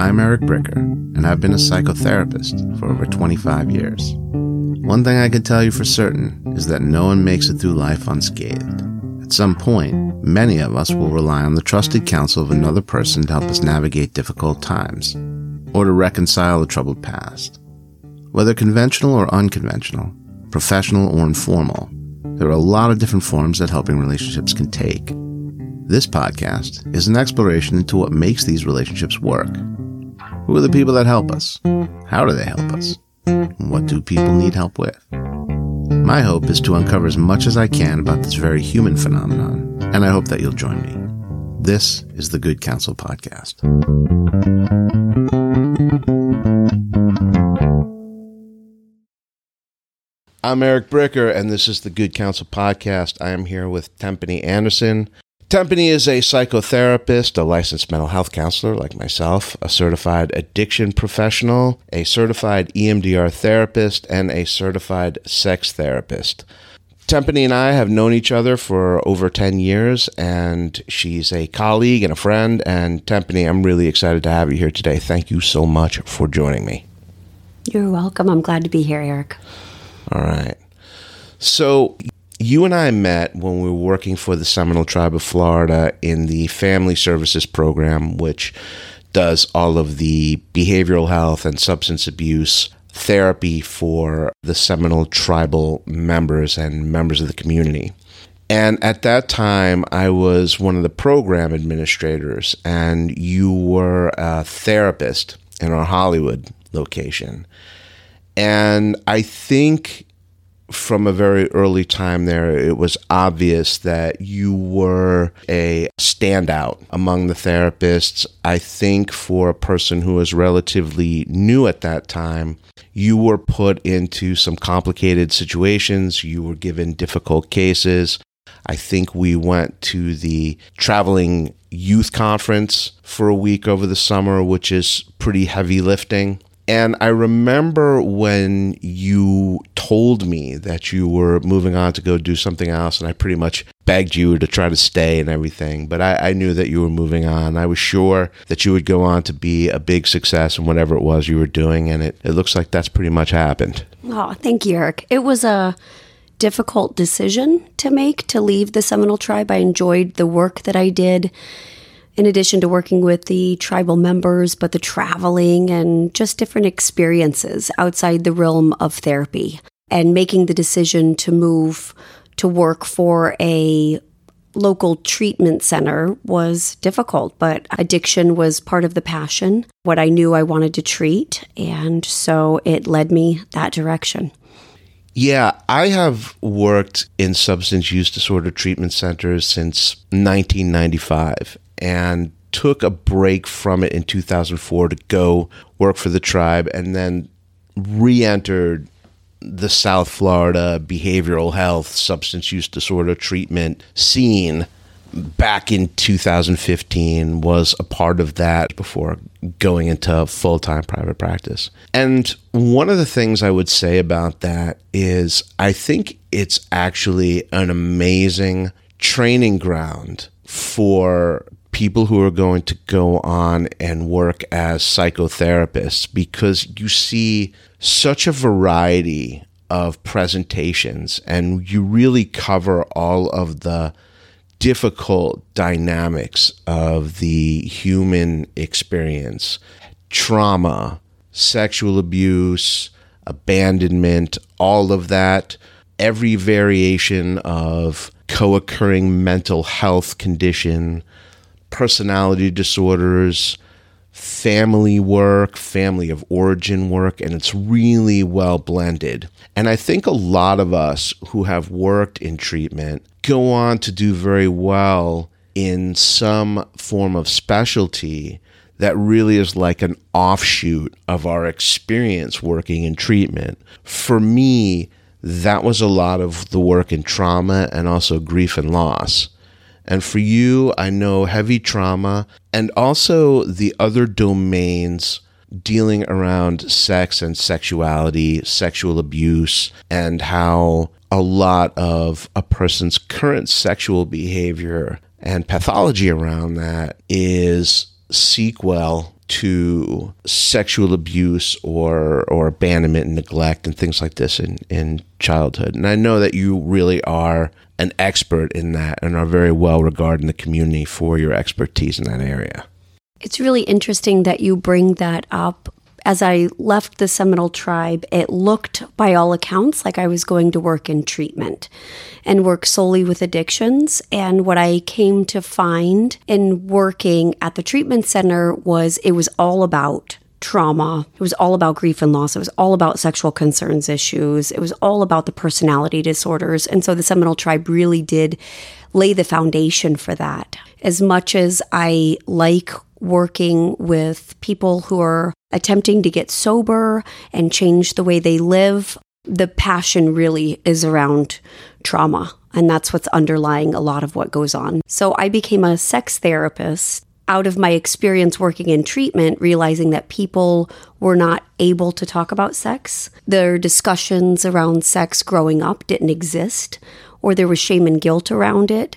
I'm Eric Bricker, and I've been a psychotherapist for over 25 years. One thing I can tell you for certain is that no one makes it through life unscathed. At some point, many of us will rely on the trusted counsel of another person to help us navigate difficult times, or to reconcile a troubled past. Whether conventional or unconventional, professional or informal, there are a lot of different forms that helping relationships can take. This podcast is an exploration into what makes these relationships work. Who are the people that help us? How do they help us? What do people need help with? My hope is to uncover as much as I can about this very human phenomenon, and I hope that you'll join me. This is the Good Counsel Podcast. I'm Eric Bricker, and this is the Good Counsel Podcast. I am here with Tempany Anderson. Tempany is a psychotherapist, a licensed mental health counselor like myself, a certified addiction professional, a certified EMDR therapist, and a certified sex therapist. Tempany and I have known each other for over 10 years, and she's a colleague and a friend. And Tempany, I'm really excited to have you here today. Thank you so much for joining me. You're welcome. I'm glad to be here, Eric. All right. So you and I met when we were working for the Seminole Tribe of Florida in the Family Services Program, which does all of the behavioral health and substance abuse therapy for the Seminole tribal members and members of the community. And at that time, I was one of the program administrators, and you were a therapist in our Hollywood location. And I think from a very early time there, it was obvious that you were a standout among the therapists. I think for a person who was relatively new at that time, you were put into some complicated situations, you were given difficult cases. I think we went to the traveling youth conference for a week over the summer, which is pretty heavy lifting. And I remember when you told me that you were moving on to go do something else, and I pretty much begged you to try to stay and everything. But I, I, knew that you were moving on. I was sure that you would go on to be a big success in whatever it was you were doing, and it, it looks like that's pretty much happened. Oh, thank you, Eric. It was a difficult decision to make to leave the Seminole tribe. I enjoyed the work that I did in addition to working with the tribal members, but the traveling and just different experiences outside the realm of therapy and making the decision to move to work for a local treatment center was difficult, but addiction was part of the passion, what I knew I wanted to treat. And so it led me that direction. Yeah, I have worked in substance use disorder treatment centers since 1995 and took a break from it in 2004 to go work for the tribe and then re entered the South Florida behavioral health substance use disorder treatment scene back in 2015 was a part of that before going into full-time private practice. And one of the things I would say about that is I think it's actually an amazing training ground for people who are going to go on and work as psychotherapists because you see such a variety of presentations and you really cover all of the difficult dynamics of the human experience. Trauma, sexual abuse, abandonment, all of that, every variation of co occurring mental health condition personality disorders, family work, family of origin work, and it's really well blended. And I think a lot of us who have worked in treatment go on to do very well in some form of specialty that really is like an offshoot of our experience working in treatment. For me, that was a lot of the work in trauma and also grief and loss. And for you, I know heavy trauma and also the other domains dealing around sex and sexuality, sexual abuse, and how a lot of a person's current sexual behavior and pathology around that is sequel to sexual abuse or or abandonment and neglect and things like this in, in childhood. And I know that you really are an expert in that and are very well regarded in the community for your expertise in that area. It's really interesting that you bring that up as I left the Seminole tribe, it looked by all accounts like I was going to work in treatment and work solely with addictions. And what I came to find in working at the treatment center was it was all about trauma. It was all about grief and loss. It was all about sexual concerns issues. It was all about the personality disorders. And so the Seminole tribe really did lay the foundation for that. As much as I like working with people who are attempting to get sober and change the way they live. The passion really is around trauma, and that's what's underlying a lot of what goes on. So I became a sex therapist out of my experience working in treatment, realizing that people were not able to talk about sex. Their discussions around sex growing up didn't exist, or there was shame and guilt around it.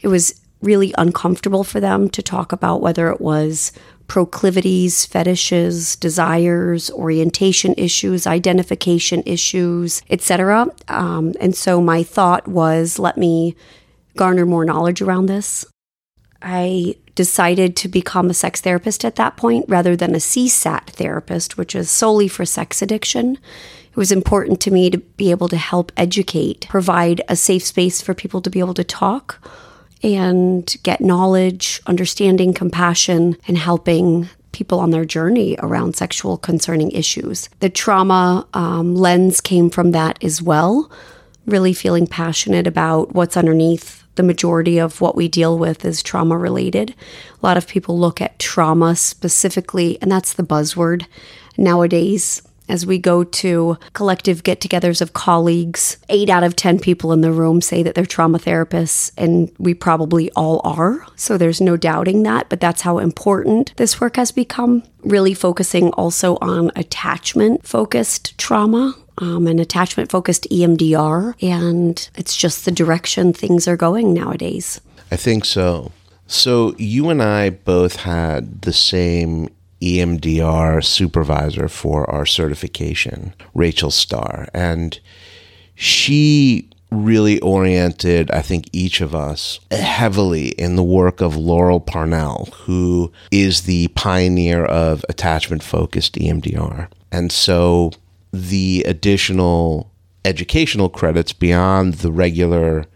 It was really uncomfortable for them to talk about whether it was proclivities, fetishes, desires, orientation issues, identification issues, etc. Um, and so my thought was, let me garner more knowledge around this. I decided to become a sex therapist at that point rather than a CSAT therapist, which is solely for sex addiction. It was important to me to be able to help educate, provide a safe space for people to be able to talk and get knowledge, understanding, compassion, and helping people on their journey around sexual concerning issues. The trauma um, lens came from that as well, really feeling passionate about what's underneath. The majority of what we deal with is trauma related. A lot of people look at trauma specifically, and that's the buzzword nowadays as we go to collective get togethers of colleagues, eight out of 10 people in the room say that they're trauma therapists, and we probably all are. So there's no doubting that, but that's how important this work has become. Really focusing also on attachment focused trauma. Um, and attachment focused EMDR, and it's just the direction things are going nowadays. I think so. So, you and I both had the same EMDR supervisor for our certification, Rachel Starr. And she really oriented, I think, each of us heavily in the work of Laurel Parnell, who is the pioneer of attachment focused EMDR. And so the additional educational credits beyond the regular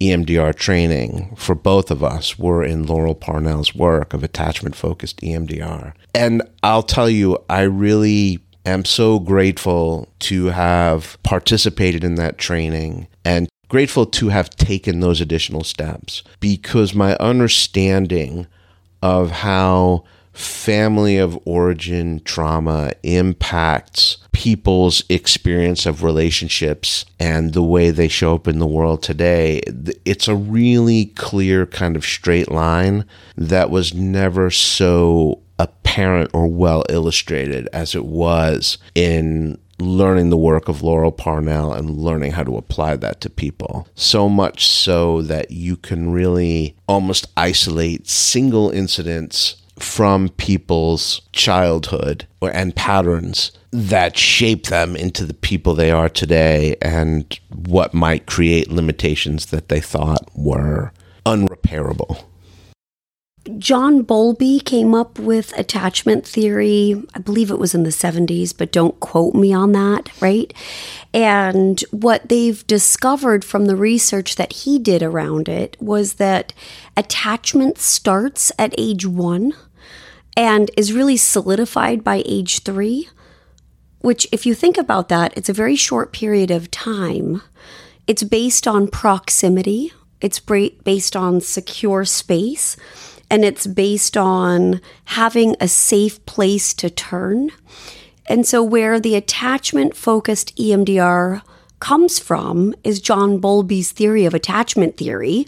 EMDR training for both of us were in Laurel Parnell's work of attachment focused EMDR. And I'll tell you, I really am so grateful to have participated in that training and grateful to have taken those additional steps because my understanding of how family of origin trauma impacts people's experience of relationships and the way they show up in the world today, it's a really clear kind of straight line that was never so apparent or well illustrated as it was in learning the work of Laurel Parnell and learning how to apply that to people. So much so that you can really almost isolate single incidents from people's childhood and patterns that shape them into the people they are today and what might create limitations that they thought were unrepairable. John Bowlby came up with attachment theory. I believe it was in the 70s, but don't quote me on that, right? And what they've discovered from the research that he did around it was that attachment starts at age one and is really solidified by age three, which, if you think about that, it's a very short period of time. It's based on proximity, it's based on secure space, and it's based on having a safe place to turn. And so, where the attachment focused EMDR comes from is John Bowlby's theory of attachment theory,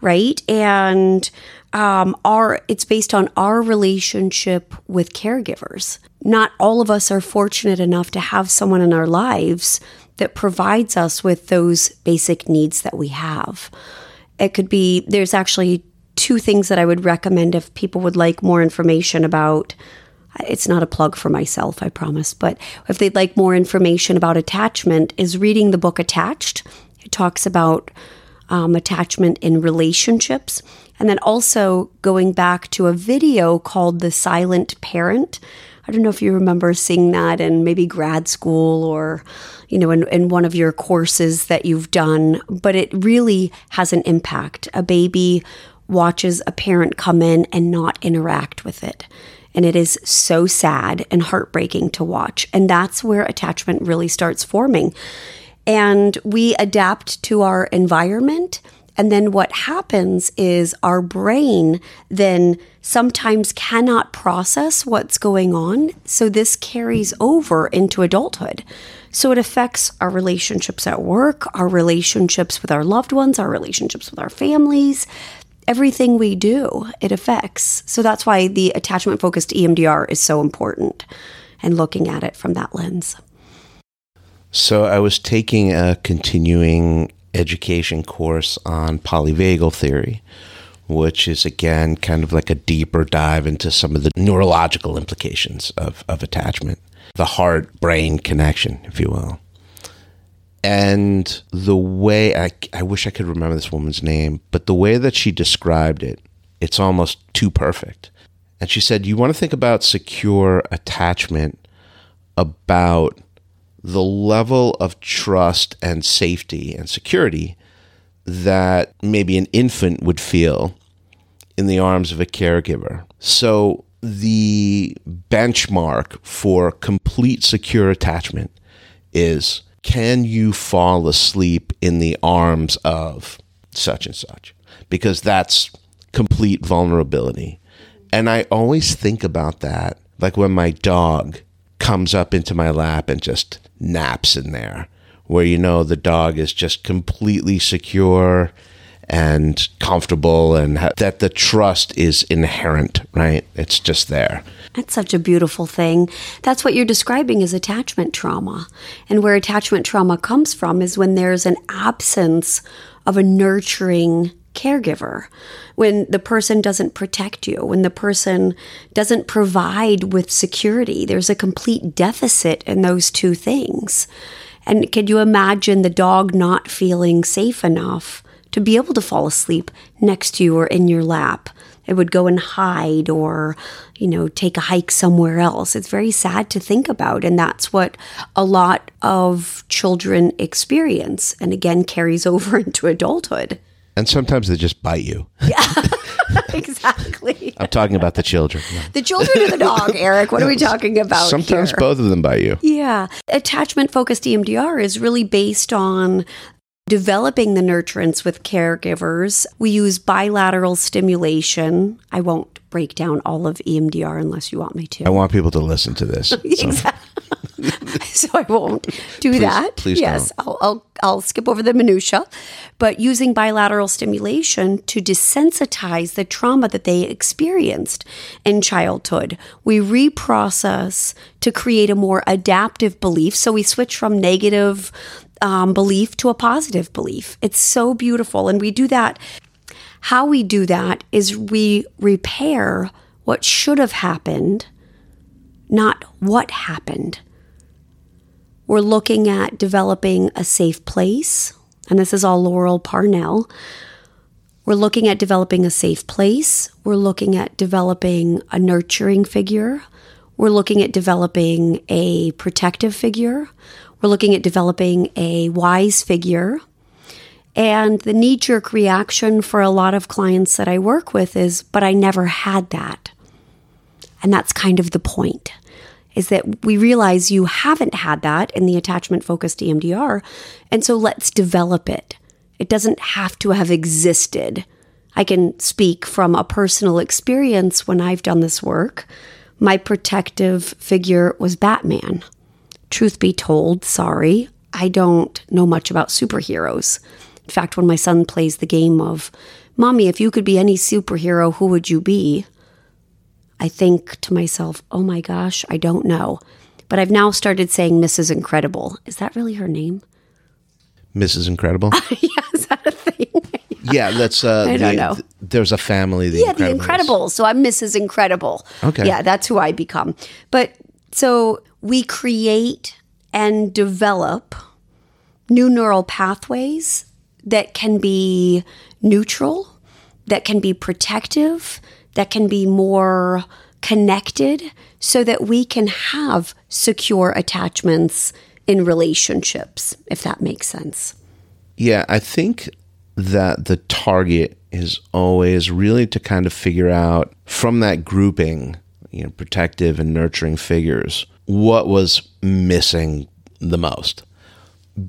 right? And um, our it's based on our relationship with caregivers. Not all of us are fortunate enough to have someone in our lives that provides us with those basic needs that we have. It could be there's actually two things that I would recommend if people would like more information about it's not a plug for myself, I promise. But if they'd like more information about attachment, is reading the book Attached. It talks about um, attachment in relationships. And then also going back to a video called The Silent Parent. I don't know if you remember seeing that in maybe grad school or, you know, in, in one of your courses that you've done, but it really has an impact. A baby watches a parent come in and not interact with it. And it is so sad and heartbreaking to watch. And that's where attachment really starts forming. And we adapt to our environment. And then what happens is our brain then sometimes cannot process what's going on. So this carries over into adulthood. So it affects our relationships at work, our relationships with our loved ones, our relationships with our families. Everything we do, it affects. So that's why the attachment focused EMDR is so important and looking at it from that lens. So I was taking a continuing education course on polyvagal theory, which is again kind of like a deeper dive into some of the neurological implications of, of attachment, the heart brain connection, if you will. And the way I, I wish I could remember this woman's name, but the way that she described it, it's almost too perfect. And she said, You want to think about secure attachment about the level of trust and safety and security that maybe an infant would feel in the arms of a caregiver. So, the benchmark for complete secure attachment is can you fall asleep in the arms of such and such? Because that's complete vulnerability. And I always think about that, like when my dog comes up into my lap and just naps in there, where you know the dog is just completely secure and comfortable and ha- that the trust is inherent, right? It's just there. That's such a beautiful thing. That's what you're describing as attachment trauma. And where attachment trauma comes from is when there's an absence of a nurturing caregiver, when the person doesn't protect you, when the person doesn't provide with security. There's a complete deficit in those two things. And can you imagine the dog not feeling safe enough to be able to fall asleep next to you or in your lap? It would go and hide or, you know, take a hike somewhere else. It's very sad to think about. And that's what a lot of children experience and again carries over into adulthood. And sometimes they just bite you. Yeah, exactly. I'm talking about the children. The children or the dog, Eric? What are we talking about? Sometimes here? both of them bite you. Yeah. Attachment focused EMDR is really based on developing the nurturance with caregivers. We use bilateral stimulation. I won't break down all of EMDR unless you want me to. I want people to listen to this. So. so I won't do that. please yes, I'll, I'll I'll skip over the minutia, but using bilateral stimulation to desensitize the trauma that they experienced in childhood, we reprocess to create a more adaptive belief. So we switch from negative um, belief to a positive belief. It's so beautiful, and we do that. How we do that is we repair what should have happened, not what happened. We're looking at developing a safe place, and this is all Laurel Parnell. We're looking at developing a safe place. We're looking at developing a nurturing figure. We're looking at developing a protective figure. We're looking at developing a wise figure. And the knee jerk reaction for a lot of clients that I work with is, but I never had that. And that's kind of the point is that we realize you haven't had that in the attachment focused EMDR. And so let's develop it. It doesn't have to have existed. I can speak from a personal experience when I've done this work. My protective figure was Batman. Truth be told, sorry, I don't know much about superheroes. In fact, when my son plays the game of, Mommy, if you could be any superhero, who would you be? I think to myself, oh my gosh, I don't know. But I've now started saying Mrs. Incredible. Is that really her name? Mrs. Incredible? yeah, is that a thing? Yeah, that's. Uh, I don't know. th- there's a family. The yeah, Incredibles. the Incredibles. So I'm Mrs. Incredible. Okay. Yeah, that's who I become. But so we create and develop new neural pathways that can be neutral, that can be protective, that can be more connected so that we can have secure attachments in relationships, if that makes sense. Yeah, I think that the target is always really to kind of figure out from that grouping, you know, protective and nurturing figures, what was missing the most.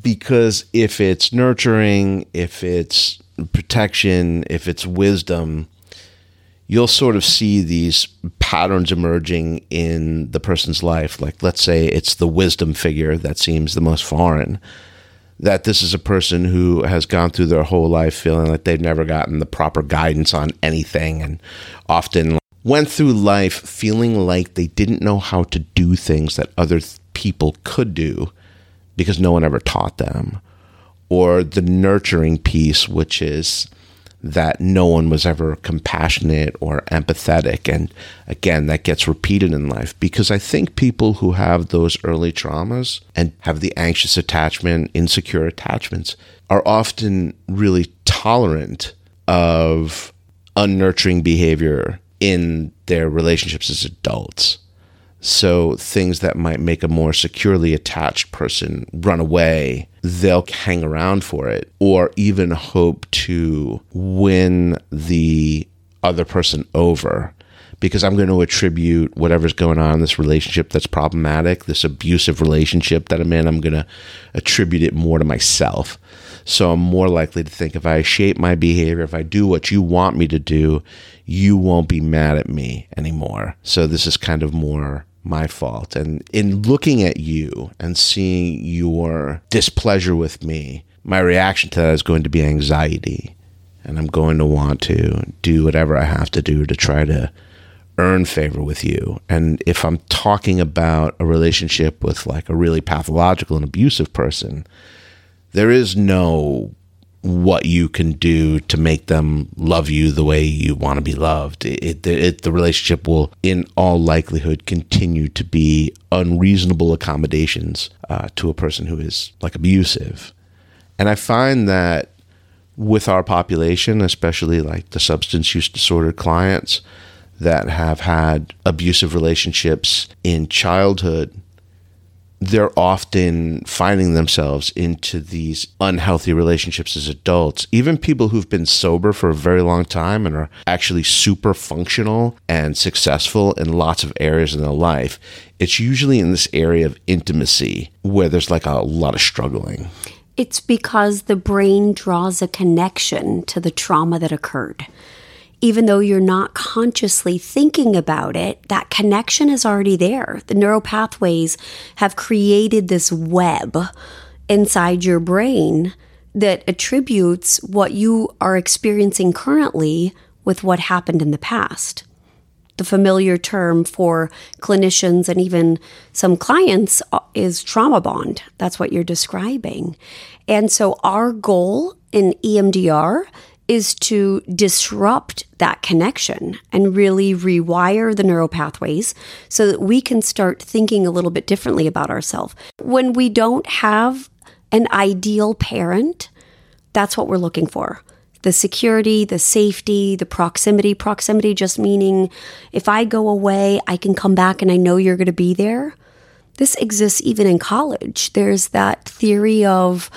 Because if it's nurturing, if it's protection, if it's wisdom, you'll sort of see these patterns emerging in the person's life. Like, let's say it's the wisdom figure that seems the most foreign. That this is a person who has gone through their whole life feeling like they've never gotten the proper guidance on anything and often went through life feeling like they didn't know how to do things that other th- people could do because no one ever taught them. Or the nurturing piece, which is that no one was ever compassionate or empathetic. And again, that gets repeated in life because I think people who have those early traumas and have the anxious attachment, insecure attachments are often really tolerant of unnurturing behavior in their relationships as adults. So things that might make a more securely attached person run away, they'll hang around for it or even hope to win the other person over because I'm going to attribute whatever's going on in this relationship that's problematic, this abusive relationship that I'm in, I'm going to attribute it more to myself. So I'm more likely to think if I shape my behavior, if I do what you want me to do, you won't be mad at me anymore. So this is kind of more my fault. And in looking at you and seeing your displeasure with me, my reaction to that is going to be anxiety. And I'm going to want to do whatever I have to do to try to earn favor with you. And if I'm talking about a relationship with like a really pathological and abusive person, there is no what you can do to make them love you the way you want to be loved. It, it, it, the relationship will, in all likelihood, continue to be unreasonable accommodations uh, to a person who is like abusive. And I find that with our population, especially like the substance use disorder clients that have had abusive relationships in childhood, they're often finding themselves into these unhealthy relationships as adults. Even people who've been sober for a very long time and are actually super functional and successful in lots of areas in their life, it's usually in this area of intimacy where there's like a lot of struggling. It's because the brain draws a connection to the trauma that occurred even though you're not consciously thinking about it, that connection is already there. The neural pathways have created this web inside your brain that attributes what you are experiencing currently with what happened in the past. The familiar term for clinicians and even some clients is trauma bond. That's what you're describing. And so, our goal in EMDR is to disrupt that connection and really rewire the neural pathways so that we can start thinking a little bit differently about ourselves. When we don't have an ideal parent, that's what we're looking for. The security, the safety, the proximity. Proximity just meaning if I go away, I can come back and I know you're going to be there. This exists even in college. There's that theory of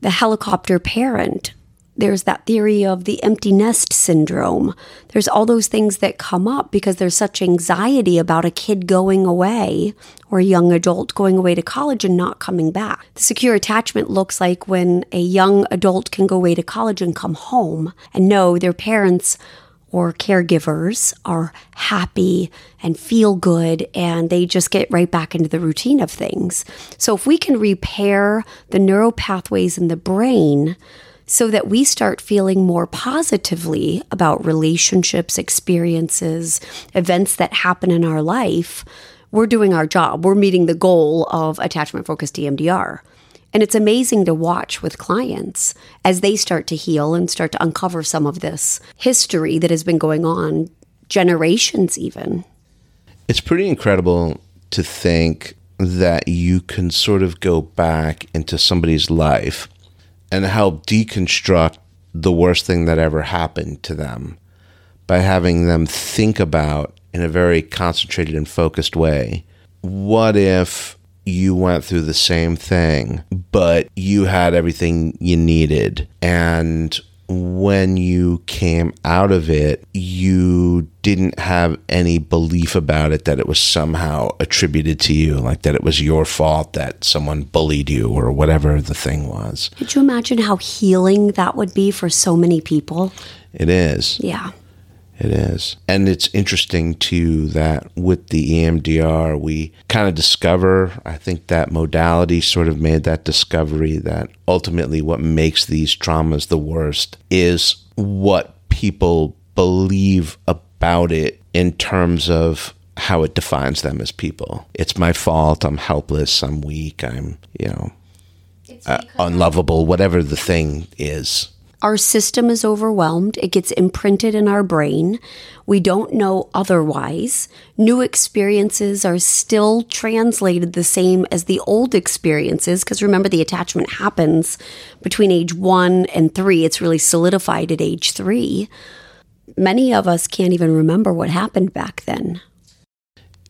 the helicopter parent there's that theory of the empty nest syndrome. There's all those things that come up because there's such anxiety about a kid going away or a young adult going away to college and not coming back. The secure attachment looks like when a young adult can go away to college and come home and know their parents or caregivers are happy and feel good and they just get right back into the routine of things. So if we can repair the neural pathways in the brain, so that we start feeling more positively about relationships, experiences, events that happen in our life, we're doing our job. We're meeting the goal of attachment focused EMDR. And it's amazing to watch with clients as they start to heal and start to uncover some of this history that has been going on generations, even. It's pretty incredible to think that you can sort of go back into somebody's life and help deconstruct the worst thing that ever happened to them by having them think about in a very concentrated and focused way what if you went through the same thing, but you had everything you needed. And when you came out of it, you didn't have any belief about it that it was somehow attributed to you, like that it was your fault that someone bullied you or whatever the thing was. Could you imagine how healing that would be for so many people? It is. Yeah. It is. And it's interesting too that with the EMDR, we kind of discover, I think that modality sort of made that discovery that ultimately what makes these traumas the worst is what people believe about it in terms of how it defines them as people. It's my fault. I'm helpless. I'm weak. I'm, you know, uh, unlovable, whatever the thing is. Our system is overwhelmed. It gets imprinted in our brain. We don't know otherwise. New experiences are still translated the same as the old experiences because remember, the attachment happens between age one and three. It's really solidified at age three. Many of us can't even remember what happened back then.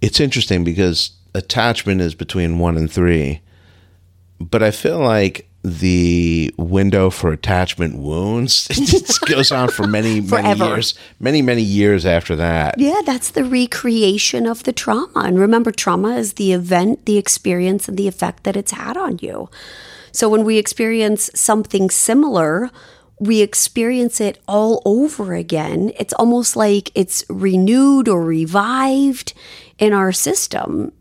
It's interesting because attachment is between one and three, but I feel like the window for attachment wounds. It goes on for many many years many many years after that. Yeah that's the recreation of the trauma. And remember trauma is the event the experience and the effect that it's had on you. So when we experience something similar we experience it all over again. It's almost like it's renewed or revived in our system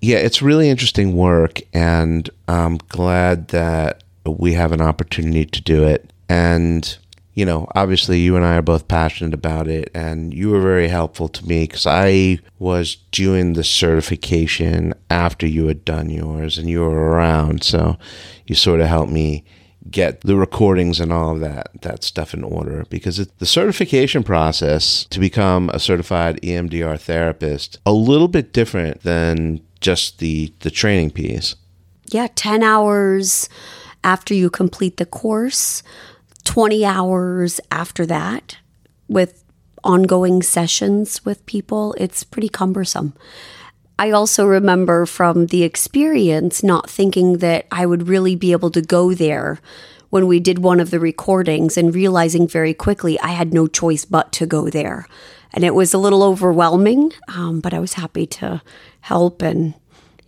yeah, it's really interesting work, and I'm glad that we have an opportunity to do it. And, you know, obviously, you and I are both passionate about it, and you were very helpful to me because I was doing the certification after you had done yours, and you were around. So you sort of helped me get the recordings and all of that that stuff in order because it, the certification process to become a certified EMDR therapist a little bit different than just the the training piece. Yeah, 10 hours after you complete the course, 20 hours after that with ongoing sessions with people. It's pretty cumbersome. I also remember from the experience not thinking that I would really be able to go there when we did one of the recordings and realizing very quickly I had no choice but to go there. And it was a little overwhelming, um, but I was happy to help. And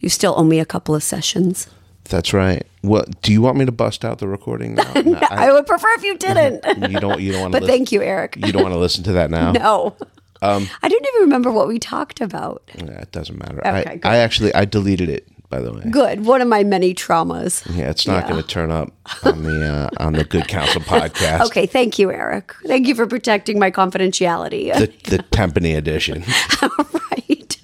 you still owe me a couple of sessions. That's right. Well, do you want me to bust out the recording now? no, I, I, would prefer if you didn't. you don't. You don't want. But listen, thank you, Eric. You don't want to listen to that now. no. Um, I didn't even remember what we talked about. Yeah, it doesn't matter. Okay, I, I actually I deleted it by the way. Good. One of my many traumas. Yeah, it's not yeah. going to turn up on the uh, on the Good Counsel podcast. okay, thank you, Eric. Thank you for protecting my confidentiality. The the Tempany edition. right.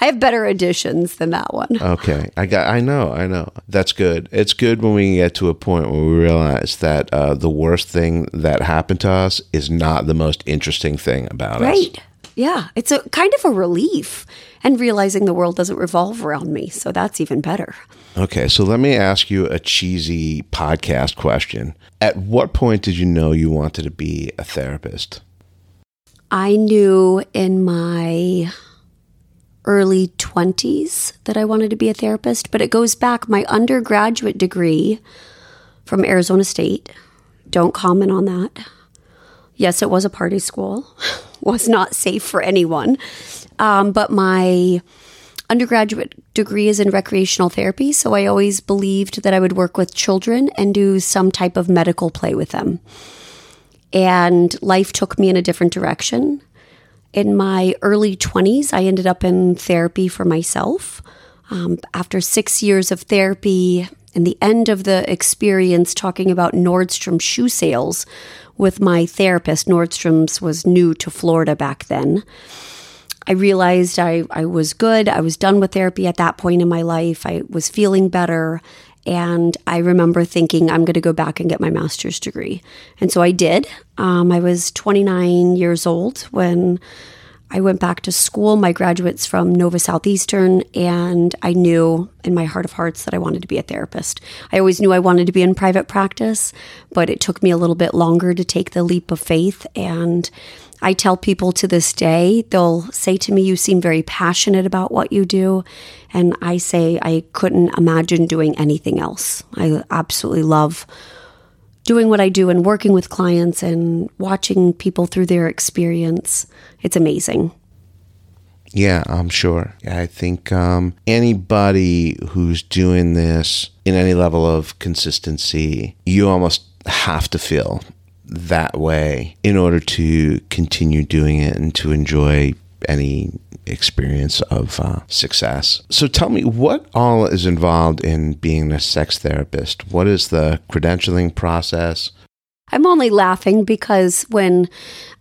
I have better editions than that one. Okay, I got. I know. I know. That's good. It's good when we get to a point where we realize that uh, the worst thing that happened to us is not the most interesting thing about right. us. Right. Yeah, it's a kind of a relief and realizing the world doesn't revolve around me. So that's even better. Okay, so let me ask you a cheesy podcast question. At what point did you know you wanted to be a therapist? I knew in my early 20s that I wanted to be a therapist, but it goes back my undergraduate degree from Arizona State. Don't comment on that. Yes, it was a party school. was not safe for anyone. Um, but my undergraduate degree is in recreational therapy, so I always believed that I would work with children and do some type of medical play with them. And life took me in a different direction. In my early 20s, I ended up in therapy for myself. Um, after six years of therapy and the end of the experience talking about Nordstrom shoe sales with my therapist, Nordstrom's was new to Florida back then. I realized I, I was good. I was done with therapy at that point in my life. I was feeling better. And I remember thinking, I'm going to go back and get my master's degree. And so I did. Um, I was 29 years old when I went back to school. My graduate's from Nova Southeastern, and I knew in my heart of hearts that I wanted to be a therapist. I always knew I wanted to be in private practice, but it took me a little bit longer to take the leap of faith. And I tell people to this day, they'll say to me, You seem very passionate about what you do. And I say, I couldn't imagine doing anything else. I absolutely love doing what I do and working with clients and watching people through their experience. It's amazing. Yeah, I'm sure. I think um, anybody who's doing this in any level of consistency, you almost have to feel that way in order to continue doing it and to enjoy any experience of uh, success. So tell me, what all is involved in being a sex therapist? What is the credentialing process? I'm only laughing because when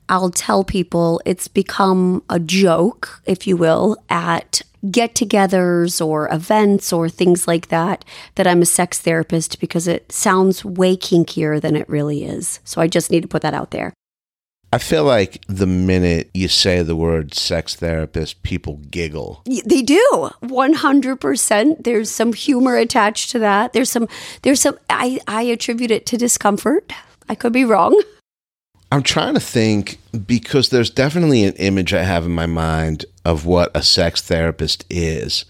I'll tell people it's become a joke, if you will, at get togethers or events or things like that, that I'm a sex therapist because it sounds way kinkier than it really is. So I just need to put that out there. I feel like the minute you say the word sex therapist, people giggle. They do. 100%. There's some humor attached to that. There's some there's some I I attribute it to discomfort. I could be wrong. I'm trying to think because there's definitely an image I have in my mind of what a sex therapist is.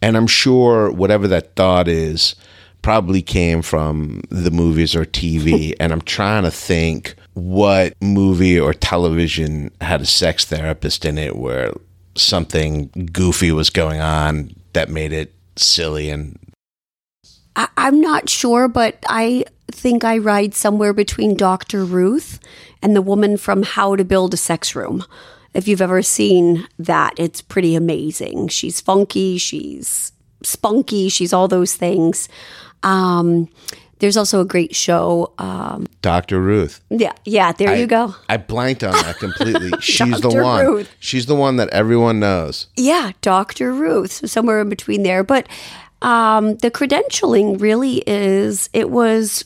And I'm sure whatever that thought is probably came from the movies or TV. and I'm trying to think what movie or television had a sex therapist in it where something goofy was going on that made it silly and I, am not sure, but I think I ride somewhere between Dr. Ruth and the woman from How to Build a Sex Room. If you've ever seen that, it's pretty amazing. She's funky, she's spunky, she's all those things. Um, there's also a great show. Um, Dr. Ruth. Yeah, yeah. There I, you go. I blanked on that completely. She's the one. Ruth. She's the one that everyone knows. Yeah, Dr. Ruth. So somewhere in between there, but um, the credentialing really is. It was.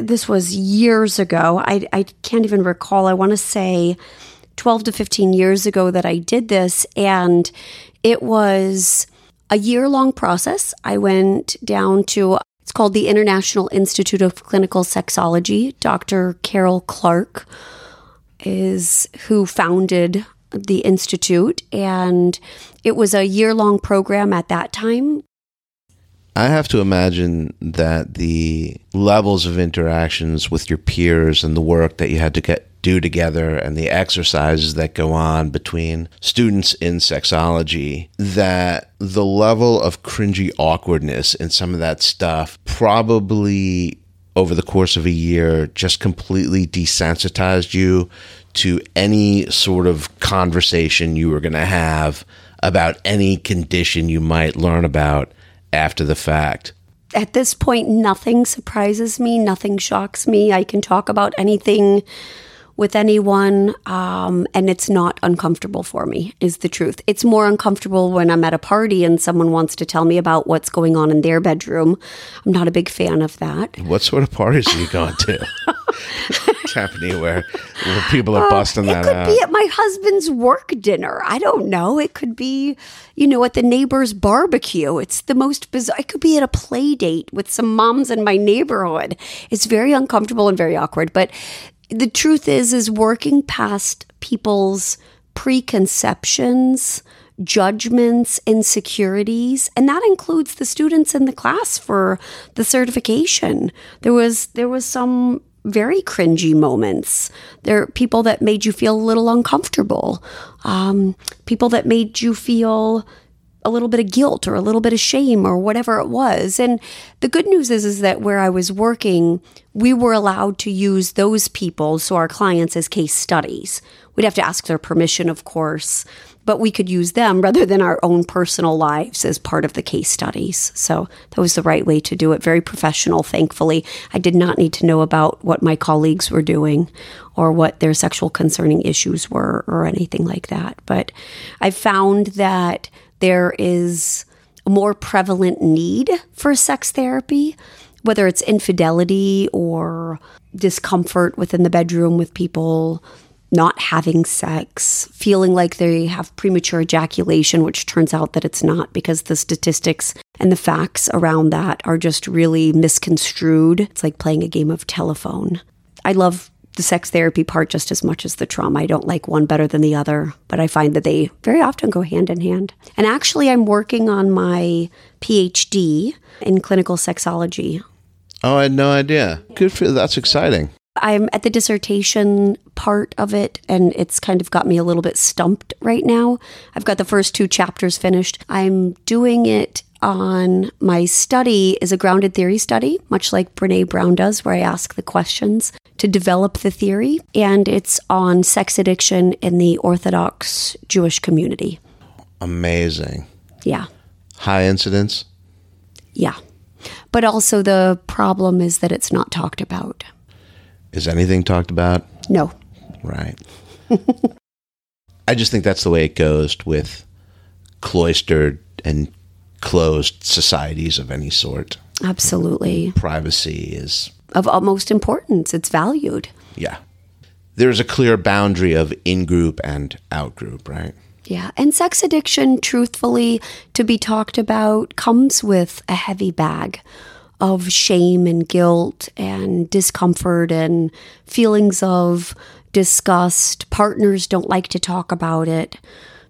This was years ago. I I can't even recall. I want to say. 12 to 15 years ago that I did this and it was a year long process. I went down to it's called the International Institute of Clinical Sexology. Dr. Carol Clark is who founded the institute and it was a year long program at that time I have to imagine that the levels of interactions with your peers and the work that you had to get do together and the exercises that go on between students in sexology that the level of cringy awkwardness and some of that stuff probably over the course of a year just completely desensitized you to any sort of conversation you were going to have about any condition you might learn about after the fact at this point, nothing surprises me, nothing shocks me. I can talk about anything with anyone, um, and it's not uncomfortable for me, is the truth. It's more uncomfortable when I'm at a party and someone wants to tell me about what's going on in their bedroom. I'm not a big fan of that. What sort of parties are you going to? happening where, where people are uh, busting uh, that out. It could be at my husband's work dinner. I don't know. It could be, you know, at the neighbor's barbecue. It's the most bizarre. It could be at a play date with some moms in my neighborhood. It's very uncomfortable and very awkward. But the truth is is working past people's preconceptions judgments insecurities and that includes the students in the class for the certification. There was there was some very cringy moments. There are people that made you feel a little uncomfortable. Um, people that made you feel a little bit of guilt or a little bit of shame or whatever it was. And the good news is is that where I was working, we were allowed to use those people, so our clients as case studies. We'd have to ask their permission, of course, but we could use them rather than our own personal lives as part of the case studies. So that was the right way to do it. Very professional, thankfully. I did not need to know about what my colleagues were doing or what their sexual concerning issues were or anything like that. But I found that there is a more prevalent need for sex therapy, whether it's infidelity or discomfort within the bedroom with people not having sex, feeling like they have premature ejaculation, which turns out that it's not because the statistics and the facts around that are just really misconstrued. It's like playing a game of telephone. I love the sex therapy part just as much as the trauma. I don't like one better than the other, but I find that they very often go hand in hand. And actually, I'm working on my PhD in clinical sexology. Oh, I had no idea. Good for that's exciting. I'm at the dissertation part of it, and it's kind of got me a little bit stumped right now. I've got the first two chapters finished. I'm doing it on my study is a grounded theory study, much like Brene Brown does, where I ask the questions to develop the theory, and it's on sex addiction in the Orthodox Jewish community. Amazing. Yeah. High incidence. Yeah. But also, the problem is that it's not talked about. Is anything talked about? No. Right. I just think that's the way it goes with cloistered and closed societies of any sort. Absolutely. Privacy is, Of utmost importance. It's valued. yeah. There's a clear boundary of in group and out group, right? Yeah. And sex addiction, truthfully, to be talked about, comes with a heavy bag of shame and guilt and discomfort and feelings of disgust. Partners don't like to talk about it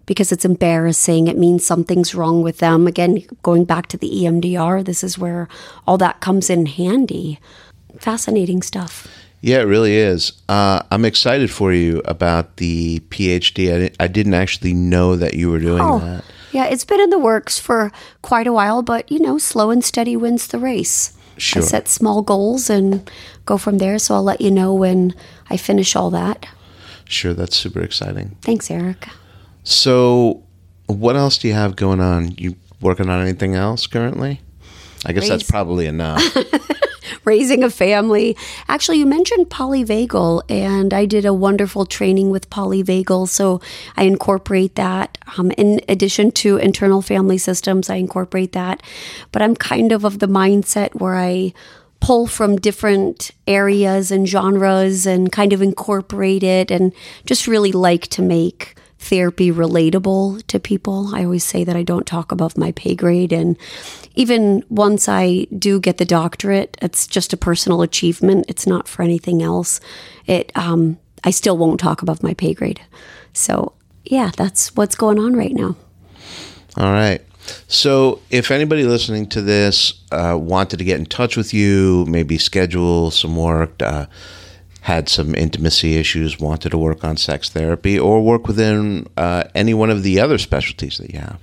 because it's embarrassing. It means something's wrong with them. Again, going back to the EMDR, this is where all that comes in handy. Fascinating stuff. Yeah, it really is. Uh, I'm excited for you about the PhD. I, di- I didn't actually know that you were doing Oh, that. yeah, it's been in the works for quite a while, but you know, slow and steady wins the race. Sure. I set small goals and go from there, so I'll let you know when I finish all that. Sure, that's super exciting. Thanks, Eric. So, what else do you have going on? You working on anything else currently? I guess that's probably enough. Raising a family. Actually, you mentioned polyvagal, and I did a wonderful training with polyvagal, so I incorporate that. Um, in addition to internal family systems, I incorporate that. But I'm kind of of the mindset where I pull from different areas and genres and kind of incorporate it and just really like to make therapy relatable to people. I always say that I don't talk above my pay grade. And even once I do get the doctorate, it's just a personal achievement. It's not for anything else. It, um, I still won't talk above my pay grade. So, yeah, that's what's going on right now. All right. So, if anybody listening to this uh, wanted to get in touch with you, maybe schedule some work, uh, had some intimacy issues, wanted to work on sex therapy, or work within uh, any one of the other specialties that you have,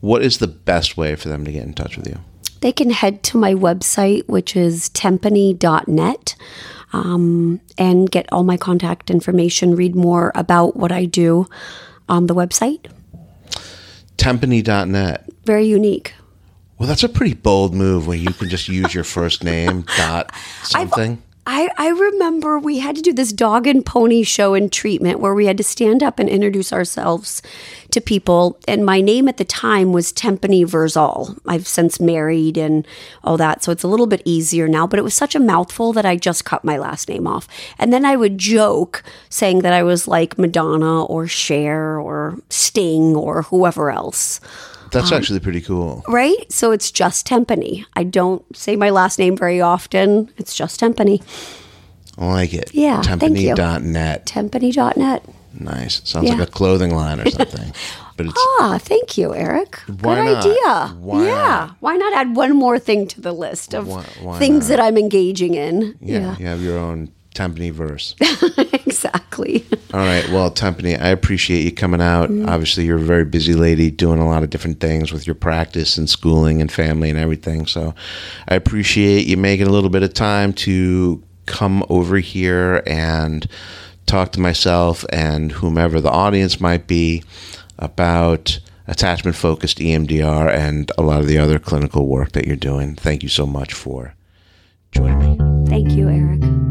what is the best way for them to get in touch with you? They can head to my website, which is tempany.net, um, and get all my contact information, read more about what I do on the website. Tempany.net. Very unique. Well, that's a pretty bold move when you can just use your first name dot something. I, I remember we had to do this dog and pony show in treatment where we had to stand up and introduce ourselves to people. And my name at the time was Tempany Verzal. I've since married and all that. So it's a little bit easier now, but it was such a mouthful that I just cut my last name off. And then I would joke saying that I was like Madonna or Cher or Sting or whoever else. That's actually pretty cool. Right? So it's just Tempany. I don't say my last name very often. It's just Tempany. I like it. Yeah. Tempany.net. Tempany.net. Nice. Sounds Yeah. like a clothing line or something. but it's Ah, thank you, Eric. Good idea. Why yeah. not? Why not add one more thing to the list of Why- why things not? that I'm engaging in? yeah, you have your own Tempany verse. exactly. All right. Well, Tempany, I appreciate you coming out. Mm-hmm. Obviously, you're a very busy lady doing a lot of different things with your practice and schooling and family and everything. So I appreciate you making a little bit of time to come over here and talk to myself and whomever the audience might be about attachment focused EMDR and a lot of the other clinical work that you're doing. Thank you so much for joining me. Thank you, Eric.